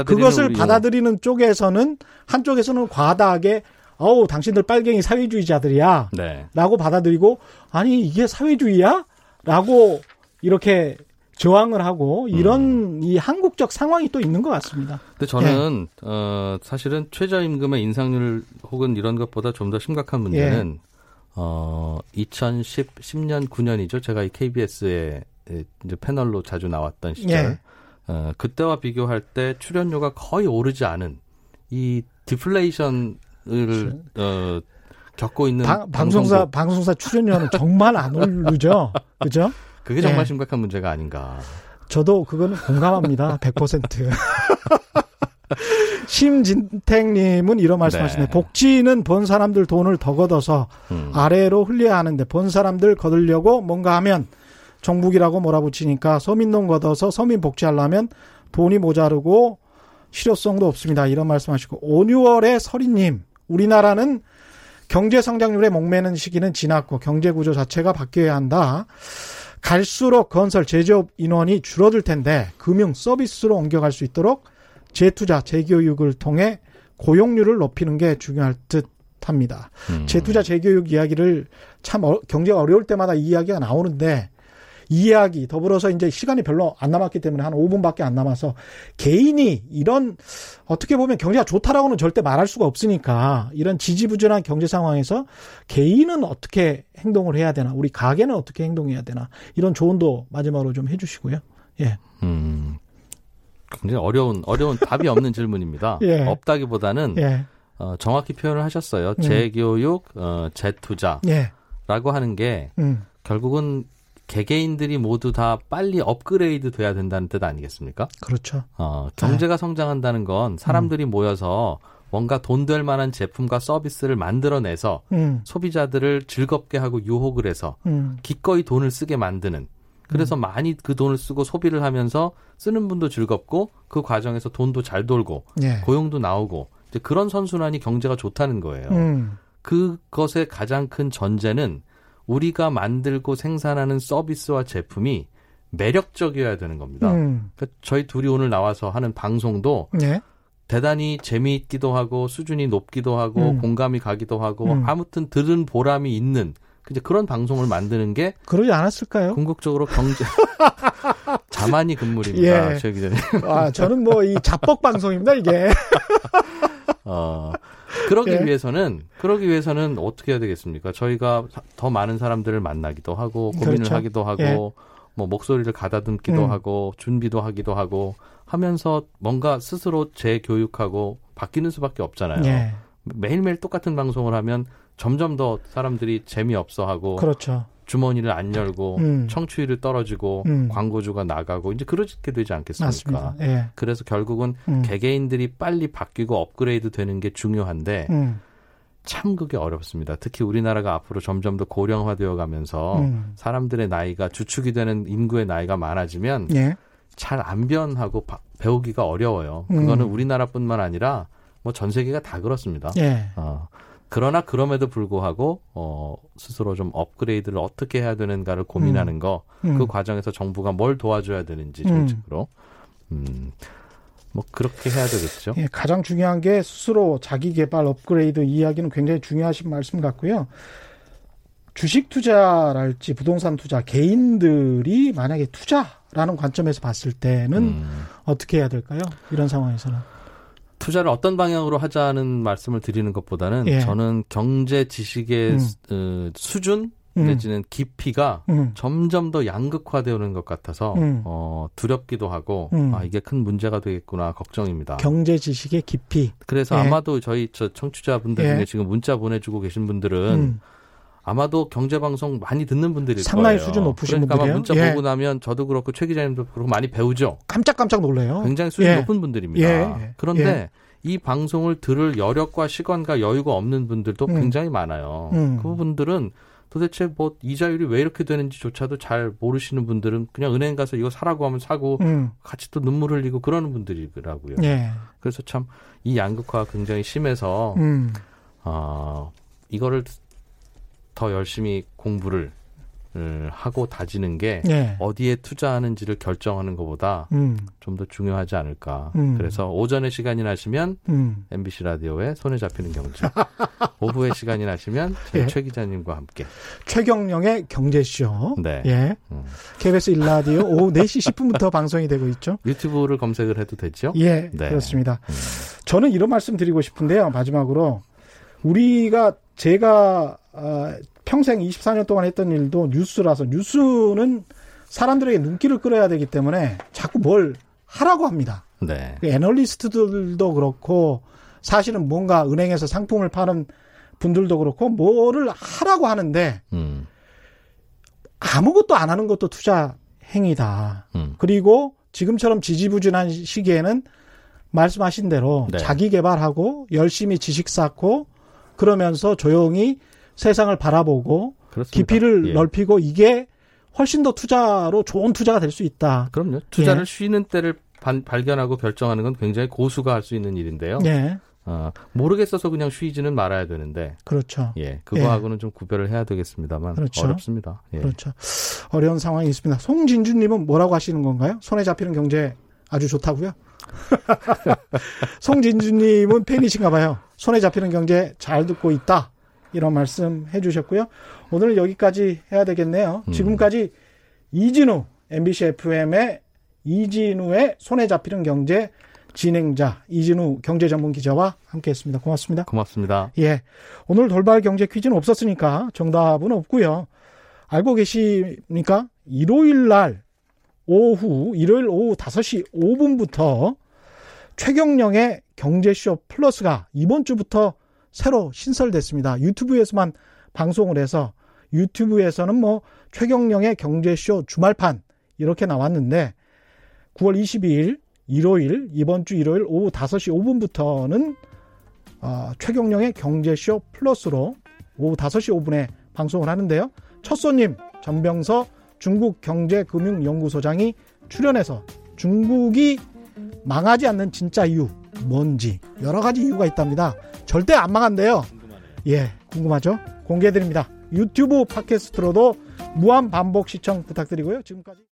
그것을 받아들이는 쪽에서는 한쪽에서는 과다하게 어우, 당신들 빨갱이 사회주의자들이야. 네. 라고 받아들이고, 아니, 이게 사회주의야? 라고 이렇게 저항을 하고, 이런 음. 이 한국적 상황이 또 있는 것 같습니다. 근데 저는, 예. 어, 사실은 최저임금의 인상률 혹은 이런 것보다 좀 더 심각한 문제는, 예. 어, 2010, 10년, 9년이죠. 제가 이 KBS에 이제 패널로 자주 나왔던 시절. 예. 어, 그때와 비교할 때 출연료가 거의 오르지 않은 이 디플레이션 을 어, 겪고 있는 방, 방송사 방송사 출연료는 정말 안 오르죠. [laughs] 그죠? 그게 정말 네. 심각한 문제가 아닌가. 저도 그거는 공감합니다. 100%. [laughs] 심진택님은 이런 말씀하시네. 네. 복지는 본 사람들 돈을 더 걷어서 음. 아래로 흘려야 하는데 본 사람들 거들려고 뭔가 하면 정북이라고 몰아붙이니까 서민돈 걷어서 서민 복지하려면 돈이 모자르고 실효성도 없습니다. 이런 말씀하시고 5, 6월에 서리님 우리나라는 경제 성장률에 목매는 시기는 지났고 경제 구조 자체가 바뀌어야 한다. 갈수록 건설 제조업 인원이 줄어들 텐데 금융 서비스로 옮겨갈 수 있도록 재투자 재교육을 통해 고용률을 높이는 게 중요할 듯 합니다. 음. 재투자 재교육 이야기를 참 어, 경제가 어려울 때마다 이 이야기가 나오는데 이야기 더불어서 이제 시간이 별로 안 남았기 때문에 한 5분밖에 안 남아서 개인이 이런 어떻게 보면 경제가 좋다라고는 절대 말할 수가 없으니까 이런 지지부진한 경제 상황에서 개인은 어떻게 행동을 해야 되나 우리 가게는 어떻게 행동해야 되나 이런 조언도 마지막으로 좀 해주시고요. 예. 음. 굉장히 어려운 어려운 답이 없는 질문입니다. [laughs] 예. 없다기보다는 예. 어, 정확히 표현을 하셨어요. 음. 재교육, 어, 재투자라고 예. 하는 게 음. 결국은 개개인들이 모두 다 빨리 업그레이드 돼야 된다는 뜻 아니겠습니까? 그렇죠. 어, 경제가 네. 성장한다는 건 사람들이 음. 모여서 뭔가 돈 될 만한 제품과 서비스를 만들어내서 음. 소비자들을 즐겁게 하고 유혹을 해서 음. 기꺼이 돈을 쓰게 만드는 그래서 음. 많이 그 돈을 쓰고 소비를 하면서 쓰는 분도 즐겁고 그 과정에서 돈도 잘 돌고 예. 고용도 나오고 이제 그런 선순환이 경제가 좋다는 거예요. 음. 그것의 가장 큰 전제는 우리가 만들고 생산하는 서비스와 제품이 매력적이어야 되는 겁니다. 음. 그러니까 저희 둘이 오늘 나와서 하는 방송도 예. 대단히 재미있기도 하고 수준이 높기도 하고 음. 공감이 가기도 하고 음. 아무튼 들은 보람이 있는 이제 그런 방송을 만드는 게 그러지 않았을까요? 궁극적으로 경제 [laughs] 자만이 금물입니다. 예. 최 기자님. 아 저는 뭐 이 자뻑 방송입니다 이게. [laughs] 어 그러기 예. 위해서는 그러기 위해서는 어떻게 해야 되겠습니까? 저희가 더 많은 사람들을 만나기도 하고 고민을 그렇죠. 하기도 하고 예. 뭐 목소리를 가다듬기도 음. 하고 준비도 하기도 하고 하면서 뭔가 스스로 재교육하고 바뀌는 수밖에 없잖아요. 예. 매일매일 똑같은 방송을 하면 점점 더 사람들이 재미없어 하고 그렇죠. 주머니를 안 열고 음. 청취율이 떨어지고 음. 광고주가 나가고 이제 그렇게 되지 않겠습니까? 예. 그래서 결국은 음. 개개인들이 빨리 바뀌고 업그레이드 되는 게 중요한데 음. 참 그게 어렵습니다. 특히 우리나라가 앞으로 점점 더 고령화되어 가면서 음. 사람들의 나이가 주축이 되는 인구의 나이가 많아지면 예. 잘안 변하고 바, 배우기가 어려워요. 그거는 음. 우리나라뿐만 아니라 뭐 전 세계가 다 그렇습니다. 예. 어. 그러나 그럼에도 불구하고 어 스스로 좀 업그레이드를 어떻게 해야 되는가를 고민하는 음. 거그 음. 과정에서 정부가 뭘 도와줘야 되는지 음. 정책으로 음. 뭐 그렇게 해야 되겠죠. 예, 가장 중요한 게 스스로 자기 개발 업그레이드 이야기는 굉장히 중요하신 말씀 같고요. 주식 투자랄지 부동산 투자 개인들이 만약에 투자라는 관점에서 봤을 때는 음. 어떻게 해야 될까요? 이런 상황에서는. 투자를 어떤 방향으로 하자는 말씀을 드리는 것보다는 예. 저는 경제 지식의 음. 어, 수준 음. 내지는 깊이가 음. 점점 더 양극화되는 것 같아서 음. 어, 두렵기도 하고 음. 아 이게 큰 문제가 되겠구나 걱정입니다. 경제 지식의 깊이. 그래서 예. 아마도 저희 저 청취자분들 중에 예. 지금 문자 보내주고 계신 분들은 음. 아마도 경제 방송 많이 듣는 분들이 상당히 수준 높으신 그러니까 분들이에요. 문자 예. 보고 나면 저도 그렇고 최 기자님도 그렇고 많이 배우죠. 깜짝깜짝 놀래요. 굉장히 수준 예. 높은 분들입니다. 예. 그런데 예. 이 방송을 들을 여력과 시간과 여유가 없는 분들도 음. 굉장히 많아요. 음. 그 분들은 도대체 뭐 이자율이 왜 이렇게 되는지조차도 잘 모르시는 분들은 그냥 은행 가서 이거 사라고 하면 사고 음. 같이 또 눈물 흘리고 그러는 분들이더라고요. 예. 그래서 참 이 양극화가 굉장히 심해서 음. 어, 이거를 더 열심히 공부를 하고 다지는 게 네. 어디에 투자하는지를 결정하는 것보다 음. 좀더 중요하지 않을까. 음. 그래서 오전에 시간이 나시면 음. MBC 라디오에 손에 잡히는 경제, [laughs] 오후에 시간이 나시면 예. 최 기자님과 함께 최경령의 경제쇼. 네. 예. 음. KBS 일라디오 오후 4시 10분부터 [laughs] 방송이 되고 있죠. 유튜브를 검색을 해도 되죠? 예. 네. 그렇습니다. 음. 저는 이런 말씀 드리고 싶은데요. 마지막으로 우리가 제가 어, 평생 24년 동안 했던 일도 뉴스라서 뉴스는 사람들에게 눈길을 끌어야 되기 때문에 자꾸 뭘 하라고 합니다. 네. 그 애널리스트들도 그렇고 사실은 뭔가 은행에서 상품을 파는 분들도 그렇고 뭐를 하라고 하는데 음. 아무것도 안 하는 것도 투자 행위다. 음. 그리고 지금처럼 지지부진한 시기에는 말씀하신 대로 네. 자기 개발하고 열심히 지식 쌓고 그러면서 조용히 세상을 바라보고 그렇습니다. 깊이를 예. 넓히고 이게 훨씬 더 투자로 좋은 투자가 될 수 있다. 그럼요. 투자를 예. 쉬는 때를 반, 발견하고 결정하는 건 굉장히 고수가 할 수 있는 일인데요. 예. 어, 모르겠어서 그냥 쉬지는 말아야 되는데. 그렇죠. 예. 그거하고는 예. 좀 구별을 해야 되겠습니다만. 그렇죠. 어렵습니다. 예. 그렇죠. 어려운 상황이 있습니다. 송진주님은 뭐라고 하시는 건가요? 손에 잡히는 경제 아주 좋다고요? [laughs] 송진주님은 팬이신가 봐요. 손에 잡히는 경제 잘 듣고 있다. 이런 말씀 해주셨고요. 오늘 여기까지 해야 되겠네요. 음. 지금까지 이진우 MBC FM의 이진우의 손에 잡히는 경제 진행자 이진우 경제 전문 기자와 함께했습니다. 고맙습니다. 고맙습니다. 예, 오늘 돌발 경제 퀴즈는 없었으니까 정답은 없고요. 알고 계십니까? 일요일 날 오후 일요일 오후 5시 5분부터 최경령의 경제쇼 플러스가 이번 주부터 새로 신설됐습니다. 유튜브에서만 방송을 해서 유튜브에서는 뭐 최경령의 경제쇼 주말판 이렇게 나왔는데 9월 22일 일요일 이번 주 일요일 오후 5시 5분부터는 어, 최경령의 경제쇼 플러스로 오후 5시 5분에 방송을 하는데요. 첫 손님 전병서 중국 경제금융연구소장이 출연해서 중국이 망하지 않는 진짜 이유 뭔지 여러 가지 이유가 있답니다. 절대 안 망한대요. 예, 궁금하죠? 공개해드립니다. 유튜브 팟캐스트로도 무한 반복 시청 부탁드리고요. 지금까지